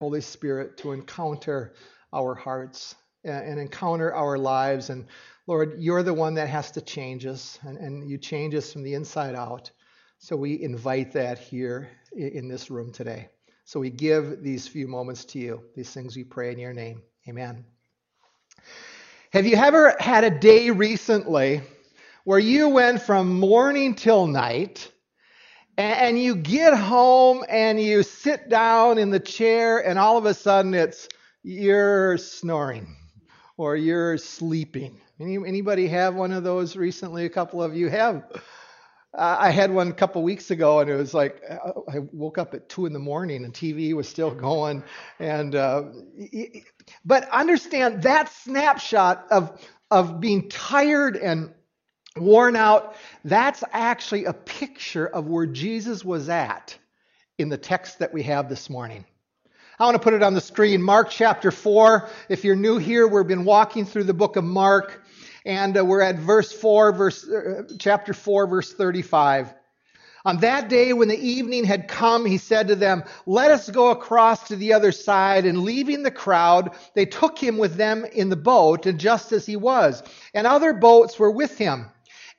Holy Spirit to encounter our hearts and, encounter our lives. And Lord, you're the one that has to change us, and, and you change us from the inside out. So we invite that here in this room today. So we give these few moments to you. These things we pray in your name. Amen. Have you ever had a day recently where you went from morning till night and you get home and you sit down in the chair and all of a sudden it's you're snoring or you're sleeping? Any, anybody have one of those recently? A couple of you have. Uh, I had one a couple weeks ago, and it was like I woke up at two in the morning, and TV was still going. And uh, but understand that snapshot of of being tired and worn out. That's actually a picture of where Jesus was at in the text that we have this morning. I want to put it on the screen. Mark chapter 4. If you're new here, we've been walking through the book of Mark and uh, we're at verse 4, verse, uh, chapter 4, verse 35. On that day, when the evening had come, he said to them, Let us go across to the other side. And leaving the crowd, they took him with them in the boat, and just as he was. And other boats were with him.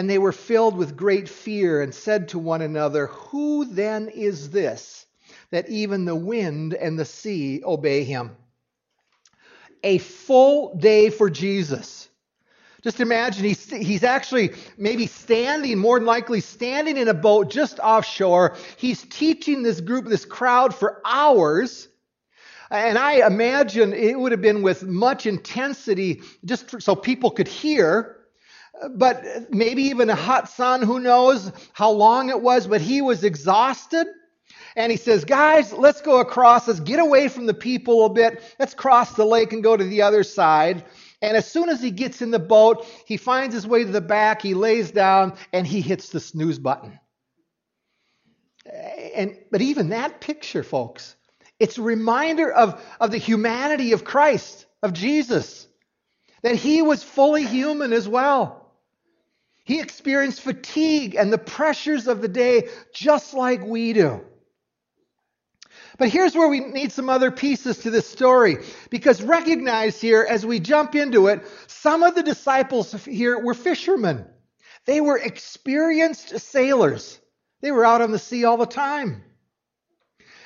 And they were filled with great fear and said to one another, Who then is this that even the wind and the sea obey him? a full day for Jesus. Just imagine he's, he's actually maybe standing, more than likely standing in a boat just offshore. He's teaching this group, this crowd for hours. And I imagine it would have been with much intensity just so people could hear. But maybe even a hot sun, who knows how long it was, but he was exhausted. And he says, Guys, let's go across. Let's get away from the people a bit. Let's cross the lake and go to the other side. And as soon as he gets in the boat, he finds his way to the back. He lays down and he hits the snooze button. And, but even that picture, folks, it's a reminder of, of the humanity of Christ, of Jesus, that he was fully human as well. He experienced fatigue and the pressures of the day just like we do. But here's where we need some other pieces to this story. Because recognize here, as we jump into it, some of the disciples here were fishermen. They were experienced sailors. They were out on the sea all the time.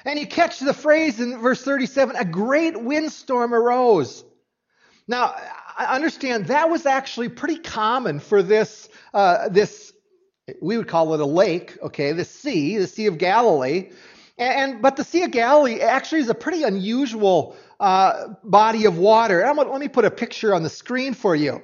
And you catch the phrase in verse 37 a great windstorm arose. Now, I understand that was actually pretty common for this, uh, this, we would call it a lake, okay, the sea, the Sea of Galilee. And, but the Sea of Galilee actually is a pretty unusual uh, body of water. Gonna, let me put a picture on the screen for you.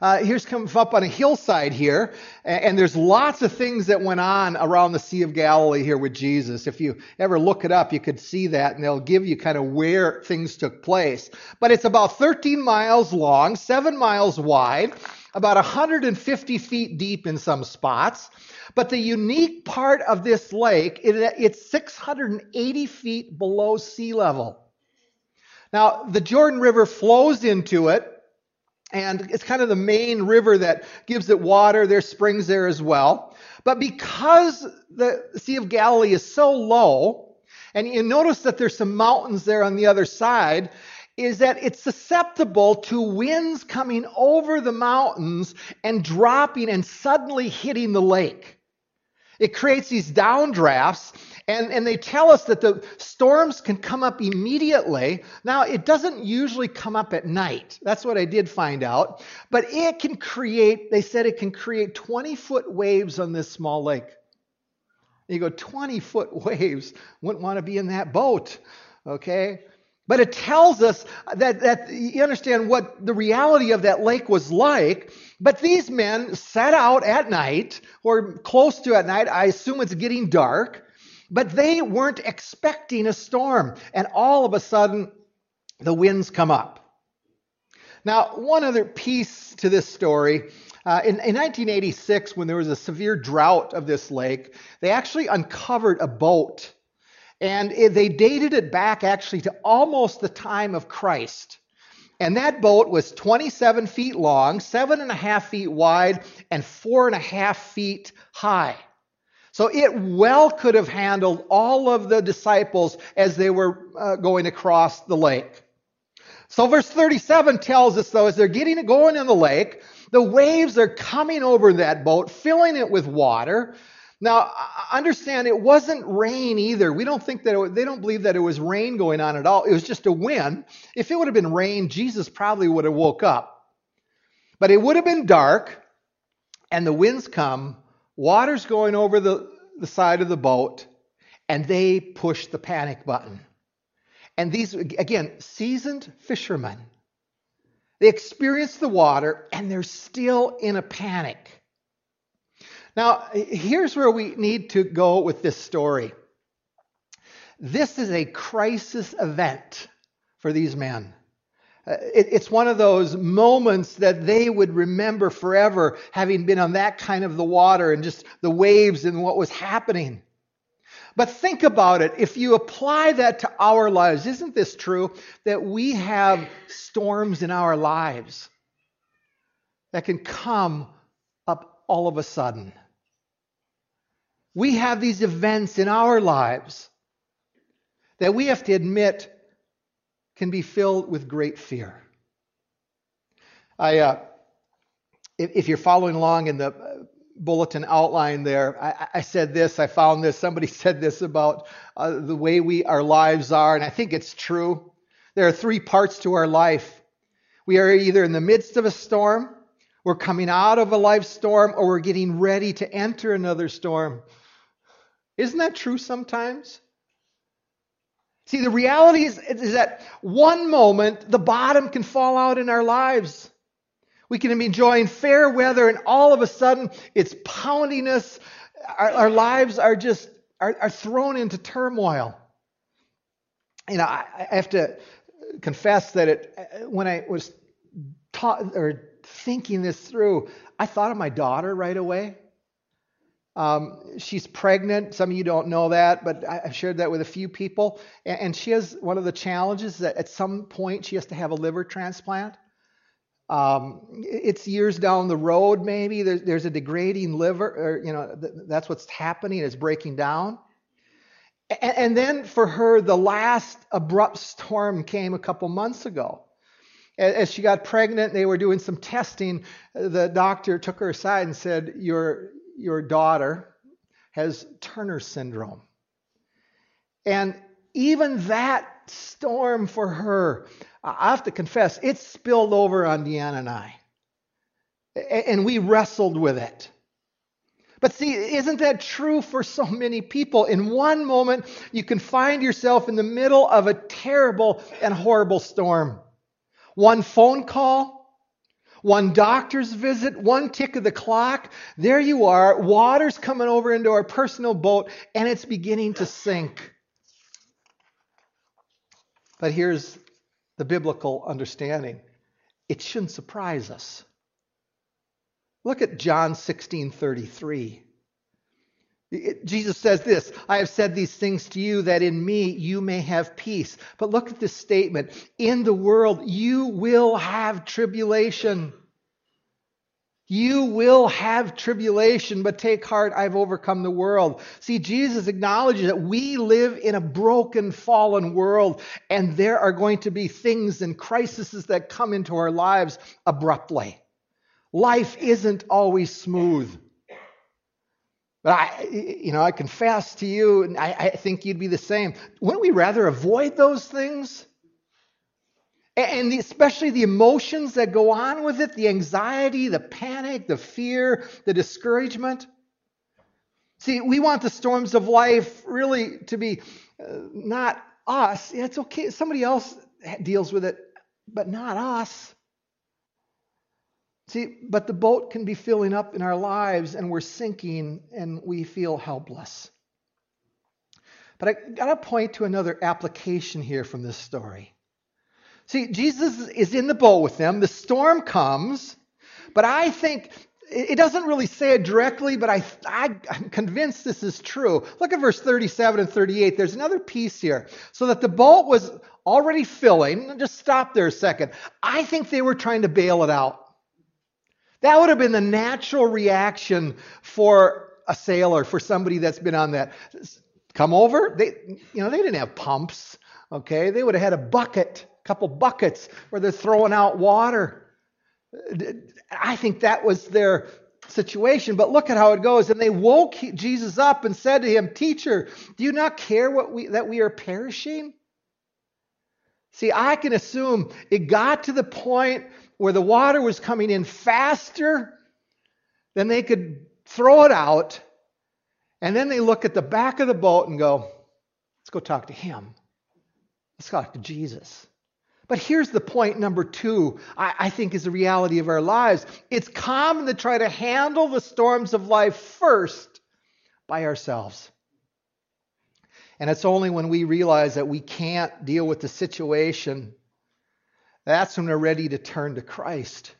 Uh, here's come up on a hillside here, and, and there's lots of things that went on around the Sea of Galilee here with Jesus. If you ever look it up, you could see that, and they'll give you kind of where things took place. But it's about 13 miles long, 7 miles wide, about 150 feet deep in some spots. But the unique part of this lake is that it's 680 feet below sea level. Now, the Jordan River flows into it, and it's kind of the main river that gives it water. There's springs there as well. But because the Sea of Galilee is so low, and you notice that there's some mountains there on the other side, is that it's susceptible to winds coming over the mountains and dropping and suddenly hitting the lake. It creates these downdrafts, and, and they tell us that the storms can come up immediately. Now, it doesn't usually come up at night. That's what I did find out. But it can create, they said it can create 20 foot waves on this small lake. You go, 20 foot waves. Wouldn't want to be in that boat. Okay? But it tells us that, that you understand what the reality of that lake was like. But these men set out at night, or close to at night. I assume it's getting dark. But they weren't expecting a storm. And all of a sudden, the winds come up. Now, one other piece to this story. Uh, in, in 1986, when there was a severe drought of this lake, they actually uncovered a boat. And it, they dated it back actually to almost the time of Christ. And that boat was 27 feet long, seven and a half feet wide, and four and a half feet high. So it well could have handled all of the disciples as they were uh, going across the lake. So verse 37 tells us though, as they're getting going in the lake, the waves are coming over that boat, filling it with water. Now, understand it wasn't rain either. We don't think that it, they don't believe that it was rain going on at all. It was just a wind. If it would have been rain, Jesus probably would have woke up. But it would have been dark, and the winds come, water's going over the, the side of the boat, and they push the panic button. And these, again, seasoned fishermen, they experience the water and they're still in a panic. Now, here's where we need to go with this story. This is a crisis event for these men. Uh, it's one of those moments that they would remember forever, having been on that kind of the water and just the waves and what was happening. But think about it. If you apply that to our lives, isn't this true? That we have storms in our lives that can come up all of a sudden we have these events in our lives that we have to admit can be filled with great fear. I, uh, if, if, you're following along in the bulletin outline there, I, I, said this, I found this, somebody said this about uh, the way we our lives are, and I think it's true. There are three parts to our life. We are either in the midst of a storm, we're coming out of a life storm, or we're getting ready to enter another storm. Isn't that true sometimes? See, the reality is, is that one moment the bottom can fall out in our lives. We can be enjoying fair weather, and all of a sudden it's pounding us. Our, our lives are just are, are, thrown into turmoil. You know, I, I have to confess that it, when I was taught or thinking this through, I thought of my daughter right away. Um, she's pregnant. Some of you don't know that, but I, have shared that with a few people. And, she has one of the challenges that at some point she has to have a liver transplant. Um, it's years down the road, maybe. There's, there's a degrading liver, or, you know, th- that's what's happening. It's breaking down. And, and then for her, the last abrupt storm came a couple months ago as she got pregnant, they were doing some testing. The doctor took her aside and said, Your your daughter has Turner syndrome. And even that storm for her, I have to confess, it spilled over on Deanna and I. And we wrestled with it. But see, isn't that true for so many people? In one moment, you can find yourself in the middle of a terrible and horrible storm. One phone call, one doctor's visit, one tick of the clock. There you are. Water's coming over into our personal boat and it's beginning to sink. But here's the biblical understanding it shouldn't surprise us. Look at John 16 33. Jesus says this I have said these things to you that in me you may have peace. But look at this statement in the world you will have tribulation. You will have tribulation, but take heart, I've overcome the world. See, Jesus acknowledges that we live in a broken, fallen world, and there are going to be things and crises that come into our lives abruptly. Life isn't always smooth. But I, you know, I confess to you, and I, I think you'd be the same. Wouldn't we rather avoid those things? And the, especially the emotions that go on with it the anxiety, the panic, the fear, the discouragement. See, we want the storms of life really to be uh, not us. It's okay, somebody else deals with it, but not us. See, but the boat can be filling up in our lives and we're sinking and we feel helpless. But I got to point to another application here from this story. See, Jesus is in the boat with them. The storm comes, but I think it doesn't really say it directly, but I, I, am convinced this is true. Look at verse 37 and 38. There's another piece here. So that the boat was already filling. Just stop there a second. I think they were trying to bail it out. That would have been the natural reaction for a sailor, for somebody that's been on that. Come over. They, you know, they didn't have pumps. Okay, they would have had a bucket, a couple buckets where they're throwing out water. I think that was their situation. But look at how it goes. And they woke Jesus up and said to him, Teacher, do you not care what we, that we are perishing? See, I can assume it got to the point where the water was coming in faster than they could throw it out. And then they look at the back of the boat and go, Let's go talk to him. Let's talk to Jesus. But here's the point number two, I, I, think is the reality of our lives. It's common to try to handle the storms of life first by ourselves. And it's only when we realize that we can't deal with the situation that's when we're ready to turn to Christ.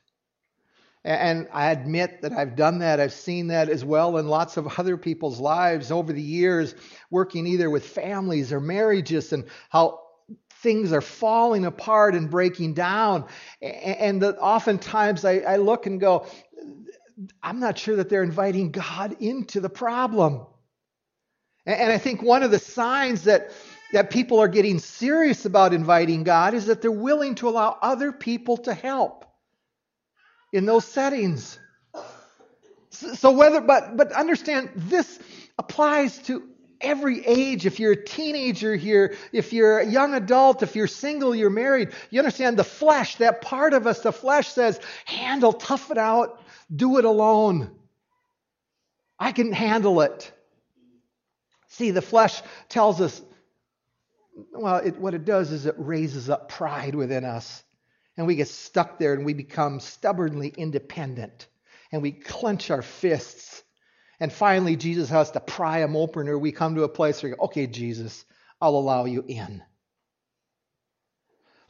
And I admit that I've done that. I've seen that as well in lots of other people's lives over the years, working either with families or marriages and how things are falling apart and breaking down. And oftentimes I look and go, I'm not sure that they're inviting God into the problem. And I think one of the signs that, that people are getting serious about inviting God is that they're willing to allow other people to help in those settings. So whether but but understand this applies to every age. If you're a teenager here, if you're a young adult, if you're single, you're married, you understand the flesh, that part of us, the flesh says, handle, tough it out, do it alone. I can handle it. See, the flesh tells us, well, it, what it does is it raises up pride within us. And we get stuck there and we become stubbornly independent. And we clench our fists and finally, Jesus has to pry them open, or we come to a place where, we go, okay, Jesus, I'll allow you in.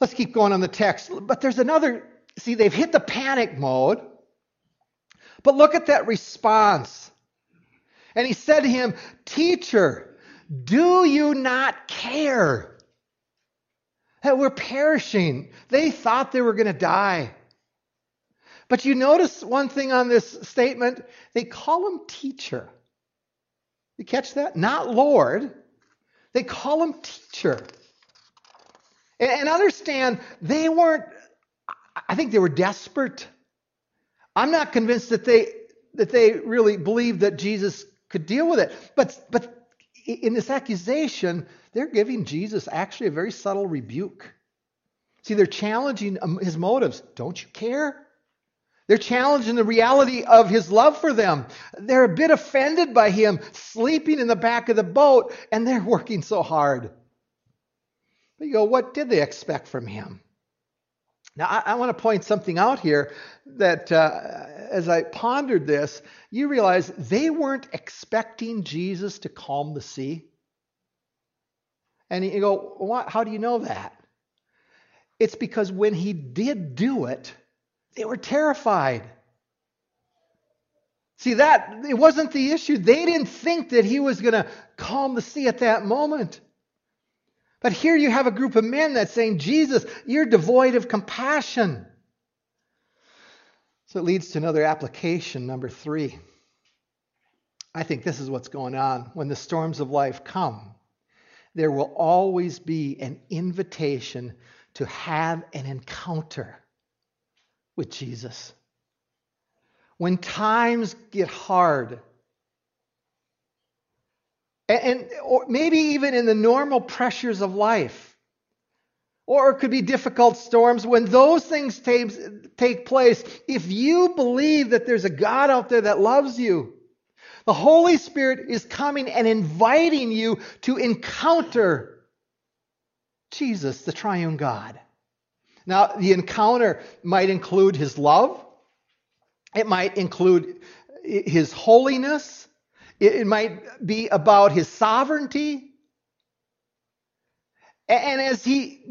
Let's keep going on the text. But there's another, see, they've hit the panic mode. But look at that response. And he said to him, Teacher, do you not care that we're perishing? They thought they were going to die. But you notice one thing on this statement they call him teacher. You catch that? Not Lord. They call him teacher. And understand, they weren't, I think they were desperate. I'm not convinced that they that they really believed that Jesus could deal with it. But but in this accusation, they're giving Jesus actually a very subtle rebuke. See, they're challenging um, his motives. Don't you care? They're challenging the reality of his love for them. They're a bit offended by him sleeping in the back of the boat, and they're working so hard. But you go, what did they expect from him? Now, I, I want to point something out here that uh, as I pondered this, you realize they weren't expecting Jesus to calm the sea. And you go, what? how do you know that? It's because when he did do it, they were terrified. See, that it wasn't the issue. They didn't think that he was going to calm the sea at that moment. But here you have a group of men that's saying, Jesus, you're devoid of compassion. So it leads to another application, number three. I think this is what's going on. When the storms of life come, there will always be an invitation to have an encounter with Jesus. When times get hard, and, or maybe even in the normal pressures of life, or it could be difficult storms, when those things take, take place, if you believe that there's a God out there that loves you, the Holy Spirit is coming and inviting you to encounter Jesus, the triune God. Now, the encounter might include his love, it might include his holiness, it might be about his sovereignty, And as he,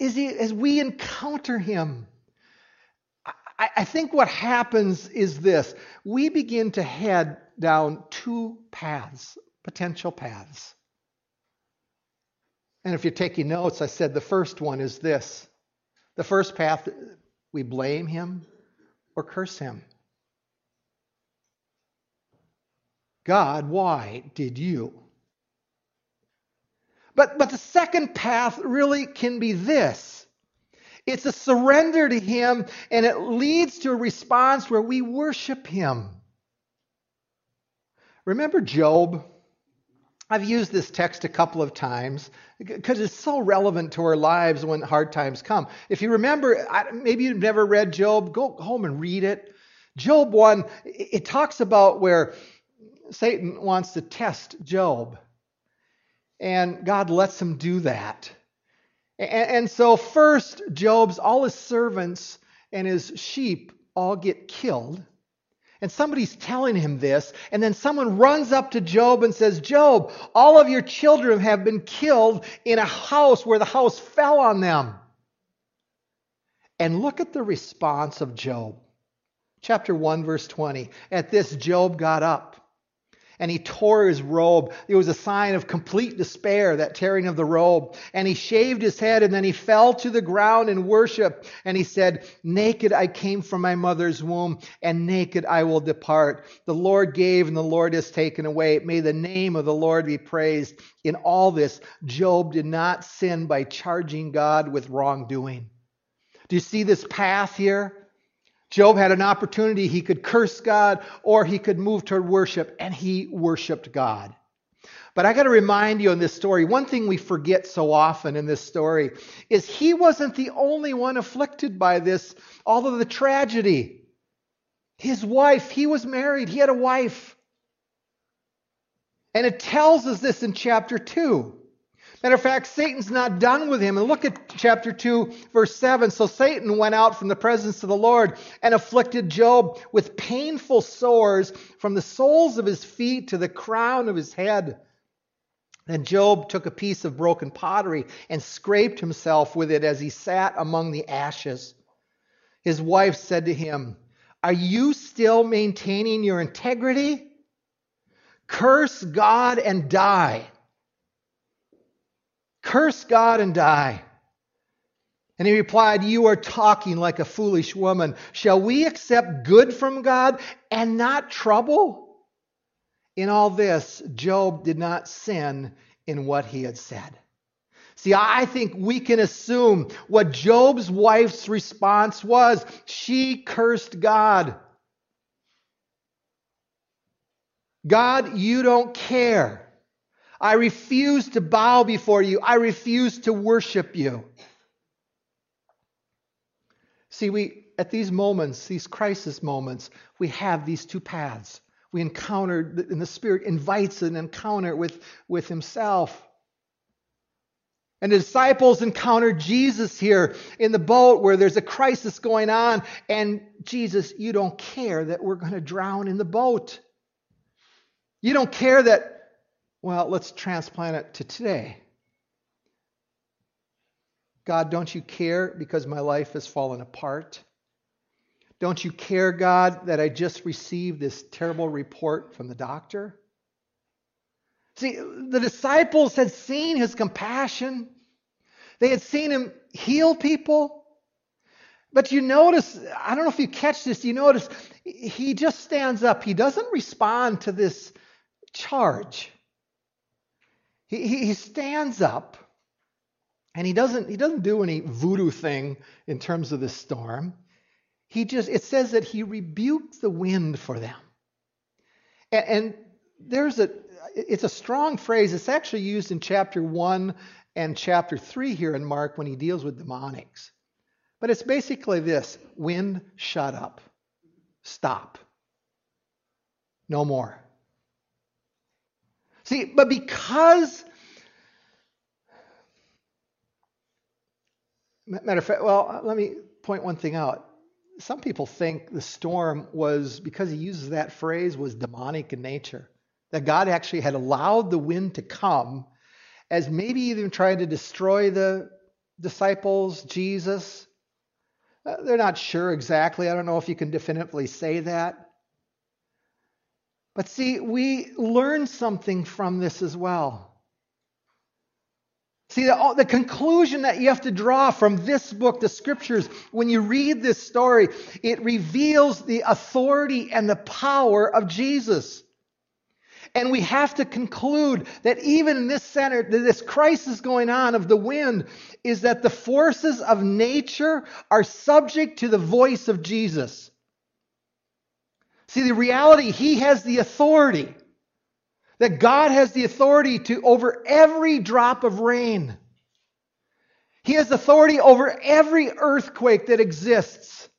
as, he, as we encounter him, I, I think what happens is this we begin to head down two paths, potential paths. And if you're taking notes, I said the first one is this the first path, we blame him or curse him. God, why did you? But, but the second path really can be this it's a surrender to Him, and it leads to a response where we worship Him. Remember Job? I've used this text a couple of times because it's so relevant to our lives when hard times come. If you remember, maybe you've never read Job, go home and read it. Job 1, it talks about where Satan wants to test Job. And God lets him do that. And, so, first, Job's, all his servants and his sheep all get killed. And somebody's telling him this, and then someone runs up to Job and says, Job, all of your children have been killed in a house where the house fell on them. And look at the response of Job. Chapter 1, verse 20. At this, Job got up and he tore his robe. It was a sign of complete despair, that tearing of the robe. And he shaved his head and then he fell to the ground in worship. And he said, Naked I came from my mother's womb, and naked I will depart. The Lord gave and the Lord has taken away. May the name of the Lord be praised. In all this, Job did not sin by charging God with wrongdoing. Do you see this path here? Job had an opportunity. He could curse God or he could move toward worship, and he worshiped God. But I got to remind you in this story, one thing we forget so often in this story is he wasn't the only one afflicted by this, all of the tragedy. His wife, he was married, he had a wife. And it tells us this in chapter 2. Matter of fact, Satan's not done with him. And look at chapter 2, verse 7. So Satan went out from the presence of the Lord and afflicted Job with painful sores from the soles of his feet to the crown of his head. Then Job took a piece of broken pottery and scraped himself with it as he sat among the ashes. His wife said to him, Are you still maintaining your integrity? Curse God and die. Curse God and die. And he replied, You are talking like a foolish woman. Shall we accept good from God and not trouble? In all this, Job did not sin in what he had said. See, I think we can assume what Job's wife's response was. She cursed God. God, you don't care. I refuse to bow before you. I refuse to worship you. See, we at these moments, these crisis moments, we have these two paths. We encounter, and the Spirit invites an encounter with, with Himself. And the disciples encounter Jesus here in the boat where there's a crisis going on, and Jesus, you don't care that we're going to drown in the boat. You don't care that well, let's transplant it to today. God, don't you care because my life has fallen apart? Don't you care, God, that I just received this terrible report from the doctor? See, the disciples had seen his compassion, they had seen him heal people. But you notice, I don't know if you catch this, you notice he just stands up. He doesn't respond to this charge. He, he stands up and he doesn't, he doesn't do any voodoo thing in terms of the storm. He just, it says that he rebuked the wind for them. And, and there's a, it's a strong phrase. It's actually used in chapter 1 and chapter 3 here in Mark when he deals with demonics. But it's basically this wind, shut up, stop, no more. See, but because, matter of fact, well, let me point one thing out. Some people think the storm was, because he uses that phrase, was demonic in nature. That God actually had allowed the wind to come as maybe even trying to destroy the disciples, Jesus. Uh, they're not sure exactly. I don't know if you can definitively say that. But see, we learn something from this as well. See, the, the, conclusion that you have to draw from this book, the scriptures, when you read this story, it reveals the authority and the power of Jesus. And we have to conclude that even in this center, this crisis going on of the wind, is that the forces of nature are subject to the voice of Jesus. See, the reality, he has the authority. That God has the authority to over every drop of rain. He has authority over every earthquake that exists.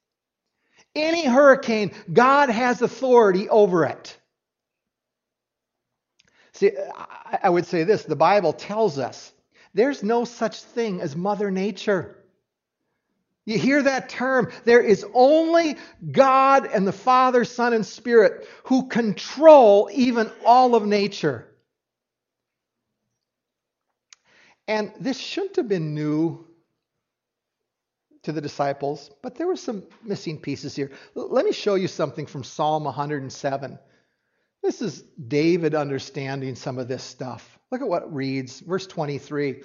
Any hurricane, God has authority over it. See, I would say this the Bible tells us there's no such thing as Mother Nature. You hear that term? There is only God and the Father, Son, and Spirit who control even all of nature. And this shouldn't have been new to the disciples, but there were some missing pieces here. Let me show you something from Psalm 107. This is David understanding some of this stuff. Look at what reads, verse 23.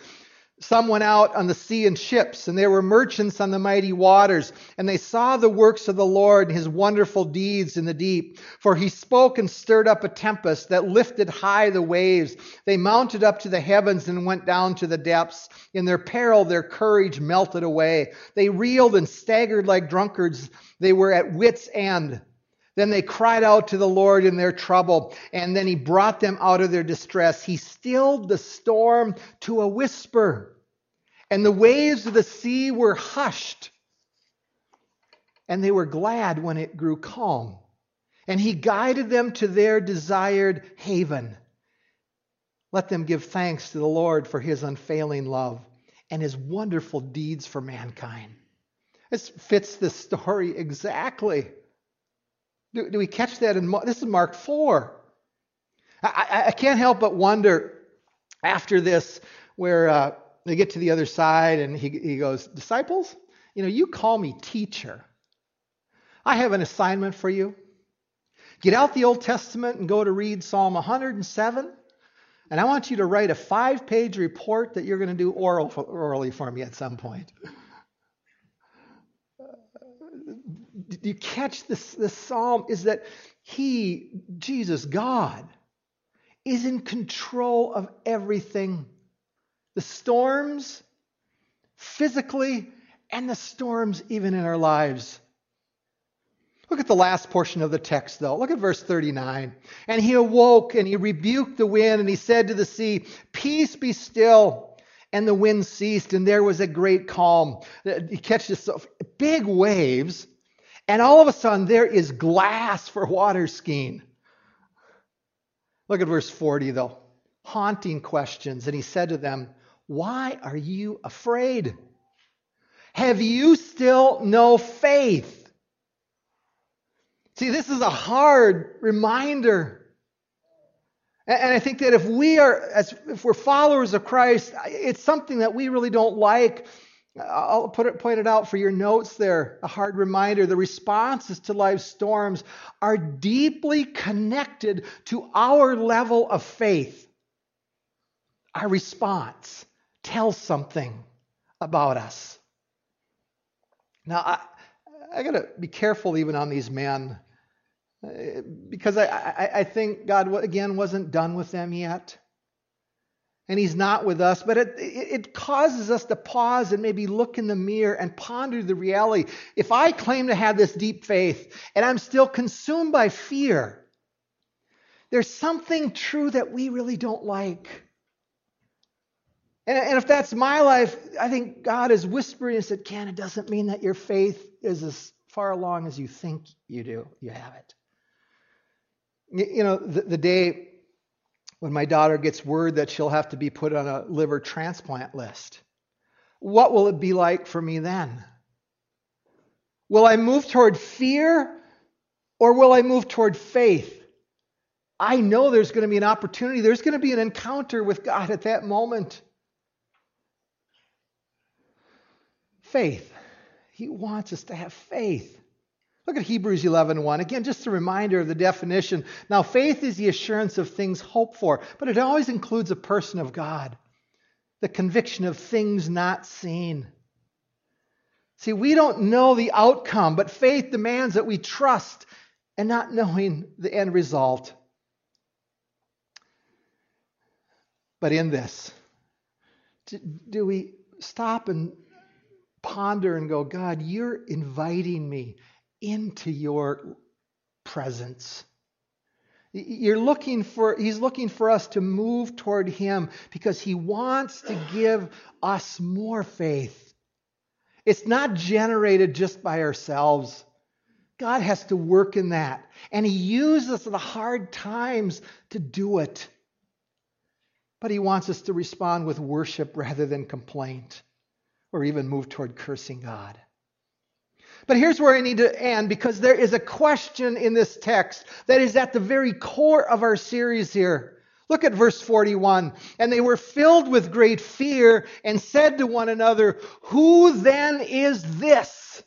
Some went out on the sea in ships, and there were merchants on the mighty waters, and they saw the works of the Lord and his wonderful deeds in the deep. For he spoke and stirred up a tempest that lifted high the waves. They mounted up to the heavens and went down to the depths. In their peril, their courage melted away. They reeled and staggered like drunkards. They were at wits' end. Then they cried out to the Lord in their trouble, and then he brought them out of their distress. He stilled the storm to a whisper, and the waves of the sea were hushed. And they were glad when it grew calm. And he guided them to their desired haven. Let them give thanks to the Lord for his unfailing love and his wonderful deeds for mankind. This fits the story exactly. Do, do we catch that in this is Mark 4? I, I can't help but wonder after this where uh, they get to the other side and he, he goes, Disciples, you know, you call me teacher. I have an assignment for you. Get out the Old Testament and go to read Psalm 107. And I want you to write a five page report that you're going to do oral, orally for me at some point. you catch this, this psalm is that he, Jesus, God, is in control of everything. The storms, physically, and the storms even in our lives. Look at the last portion of the text, though. Look at verse 39. And he awoke and he rebuked the wind and he said to the sea, Peace be still. And the wind ceased and there was a great calm. Uh, you catch this big waves and all of a sudden, there is glass for water skiing. Look at verse 40, though. Haunting questions. And he said to them, Why are you afraid? Have you still no faith? See, this is a hard reminder. And I think that if we are, as if we're followers of Christ, it's something that we really don't like I'll put it, point it out for your notes there. A hard reminder the responses to life's storms are deeply connected to our level of faith. Our response tells something about us. Now, I, I got to be careful even on these men uh, because I, I, I think God, again, wasn't done with them yet and he's not with us, but it, it causes us to pause and maybe look in the mirror and ponder the reality. If I claim to have this deep faith and I'm still consumed by fear, there's something true that we really don't like. And, and if that's my life, I think God is whispering and said, Ken, it doesn't mean that your faith is as far along as you think you do. You have it. You know, the, the day when my daughter gets word that she'll have to be put on a liver transplant list? What will it be like for me then? Will I move toward fear or will I move toward faith? I know there's going to be an opportunity. There's going to be an encounter with God at that moment. Faith. He wants us to have faith. Look at Hebrews 11:1. Again, just a reminder of the definition. Now, faith is the assurance of things hoped for, but it always includes a person of God. The conviction of things not seen. See, we don't know the outcome, but faith demands that we trust and not knowing the end result. But in this, do we stop and ponder and go, God, you're inviting me into your presence. You're looking for, he's looking for us to move toward him because he wants to give us more faith. It's not generated just by ourselves. God has to work in that. And he uses the hard times to do it. But he wants us to respond with worship rather than complaint or even move toward cursing God. But here's where I need to end because there is a question in this text that is at the very core of our series here. Look at verse 41. And they were filled with great fear and said to one another, Who then is this?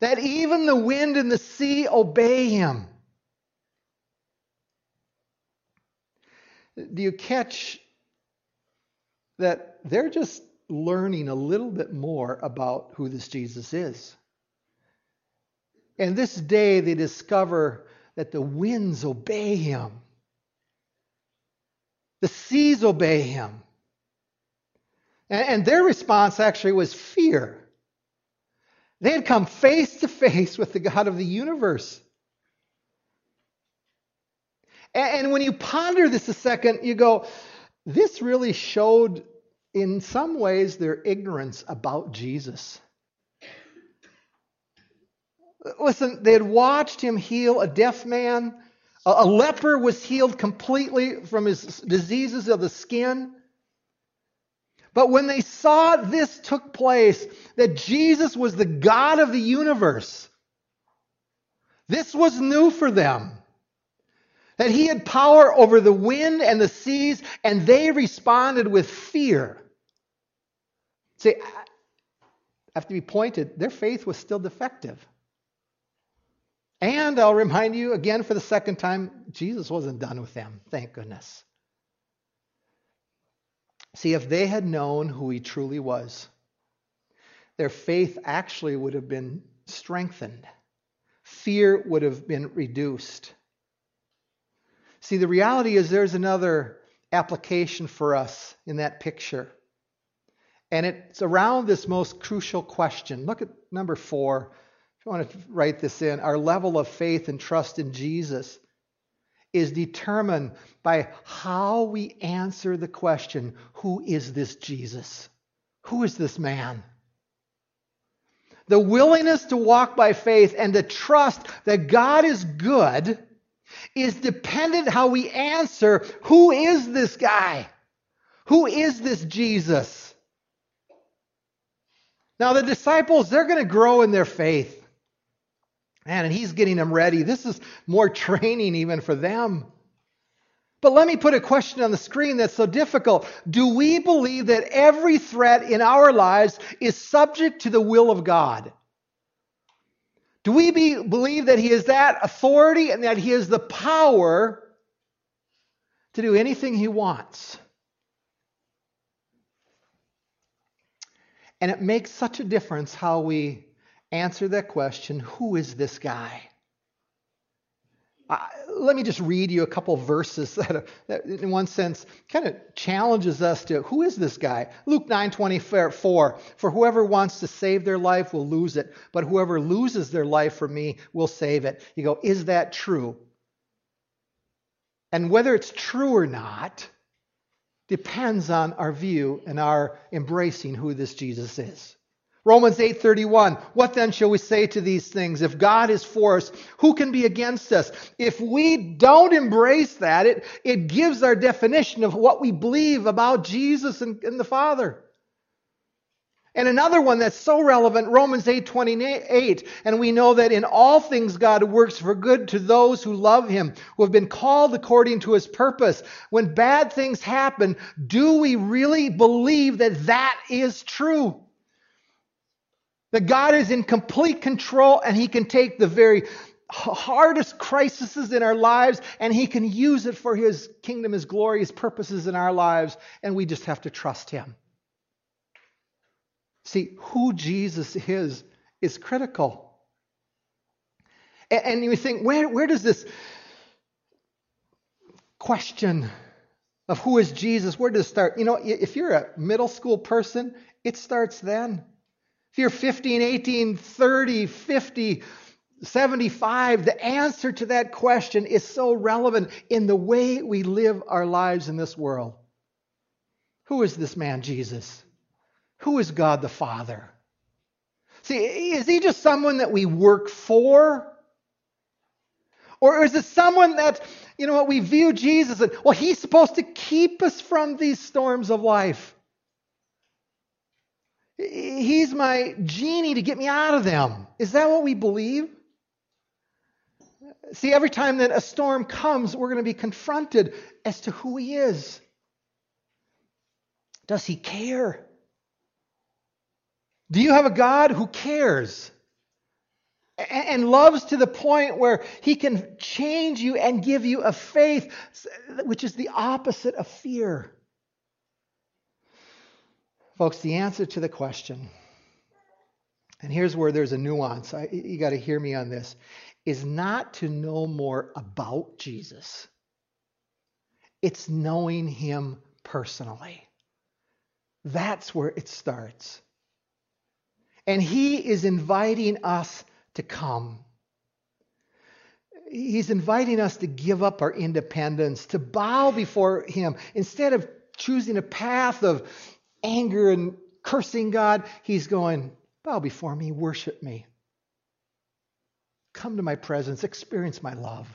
That even the wind and the sea obey him. Do you catch that they're just learning a little bit more about who this Jesus is. And this day they discover that the winds obey him, the seas obey him. And, their response actually was fear. They had come face to face with the God of the universe. And when you ponder this a second, you go, this really showed in some ways, their ignorance about Jesus. Listen, they had watched him heal a deaf man. A leper was healed completely from his diseases of the skin. But when they saw this took place, that Jesus was the God of the universe, this was new for them that he had power over the wind and the seas, and they responded with fear. See, I have to be pointed, their faith was still defective. And I'll remind you again for the second time, Jesus wasn't done with them, thank goodness. See, if they had known who he truly was, their faith actually would have been strengthened. Fear would have been reduced. See, the reality is there's another application for us in that picture. And it's around this most crucial question. Look at number four. If you want to write this in, our level of faith and trust in Jesus is determined by how we answer the question who is this Jesus? Who is this man? The willingness to walk by faith and to trust that God is good is dependent how we answer who is this guy? Who is this Jesus? Now, the disciples, they're going to grow in their faith. Man, and he's getting them ready. This is more training even for them. But let me put a question on the screen that's so difficult. Do we believe that every threat in our lives is subject to the will of God? Do we be, believe that He is that authority and that He has the power to do anything He wants? And it makes such a difference how we answer that question who is this guy? Let me just read you a couple verses that, that, in one sense, kind of challenges us to who is this guy? Luke 9 24. For whoever wants to save their life will lose it, but whoever loses their life for me will save it. You go, is that true? And whether it's true or not, depends on our view and our embracing who this Jesus is. Romans 8:31 What then shall we say to these things? If God is for us who can be against us? If we don't embrace that it it gives our definition of what we believe about Jesus and, and the Father And another one that's so relevant, Romans 8:28, and we know that in all things God works for good to those who love him, who have been called according to his purpose. When bad things happen, do we really believe that that is true? That God is in complete control and he can take the very hardest crises in our lives and he can use it for his kingdom, his glory, his purposes in our lives, and we just have to trust him. See, who Jesus is is critical. And, and you think, where, where does this question of who is Jesus, where does it start? You know, if you're a middle school person, it starts then. If you're 15, 18, 30, 50, 75, the answer to that question is so relevant in the way we live our lives in this world. Who is this man, Jesus? Who is God the Father? See, is he just someone that we work for? Or is it someone that, you know what, we view Jesus as, well, he's supposed to keep us from these storms of life. He's my genie to get me out of them. Is that what we believe? See, every time that a storm comes, we're going to be confronted as to who he is. Does he care? Do you have a God who cares and loves to the point where he can change you and give you a faith which is the opposite of fear? Folks, the answer to the question, and here's where there's a nuance, I, you got to hear me on this, is not to know more about Jesus, it's knowing him personally. That's where it starts. And he is inviting us to come. He's inviting us to give up our independence, to bow before him. Instead of choosing a path of anger and cursing God, he's going, bow before me, worship me. Come to my presence, experience my love.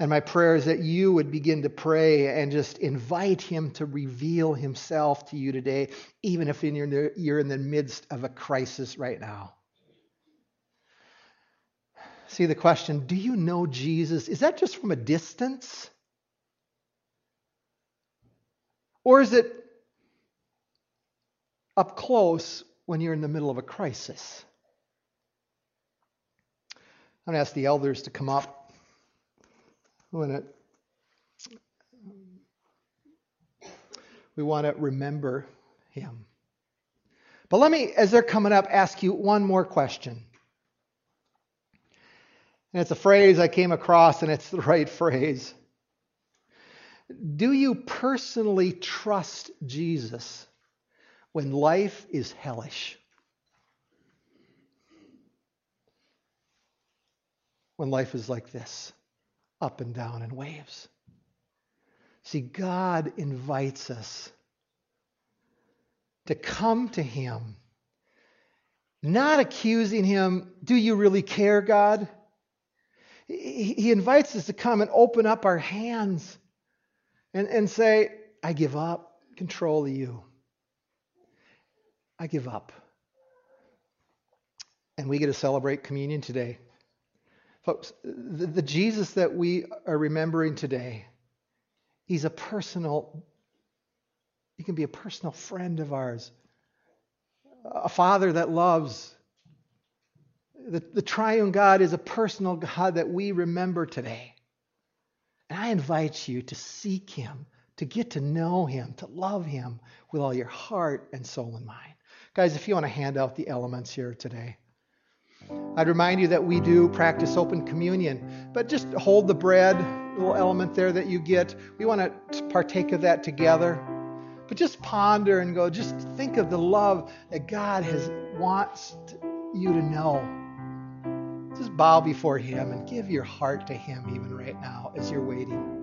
And my prayer is that you would begin to pray and just invite him to reveal himself to you today, even if you're in the midst of a crisis right now. See the question do you know Jesus? Is that just from a distance? Or is it up close when you're in the middle of a crisis? I'm going to ask the elders to come up when it, we want to remember him. But let me, as they're coming up, ask you one more question. And it's a phrase I came across, and it's the right phrase. Do you personally trust Jesus when life is hellish? When life is like this? Up and down in waves. See, God invites us to come to Him, not accusing Him, Do you really care, God? He invites us to come and open up our hands and, and say, I give up control of you. I give up. And we get to celebrate communion today. Folks, the, the Jesus that we are remembering today, he's a personal, he can be a personal friend of ours, a father that loves. The, the triune God is a personal God that we remember today. And I invite you to seek him, to get to know him, to love him with all your heart and soul and mind. Guys, if you want to hand out the elements here today. I'd remind you that we do practice open communion, but just hold the bread, little element there that you get. We want to partake of that together. But just ponder and go, just think of the love that God has wants you to know. Just bow before Him and give your heart to Him even right now as you're waiting.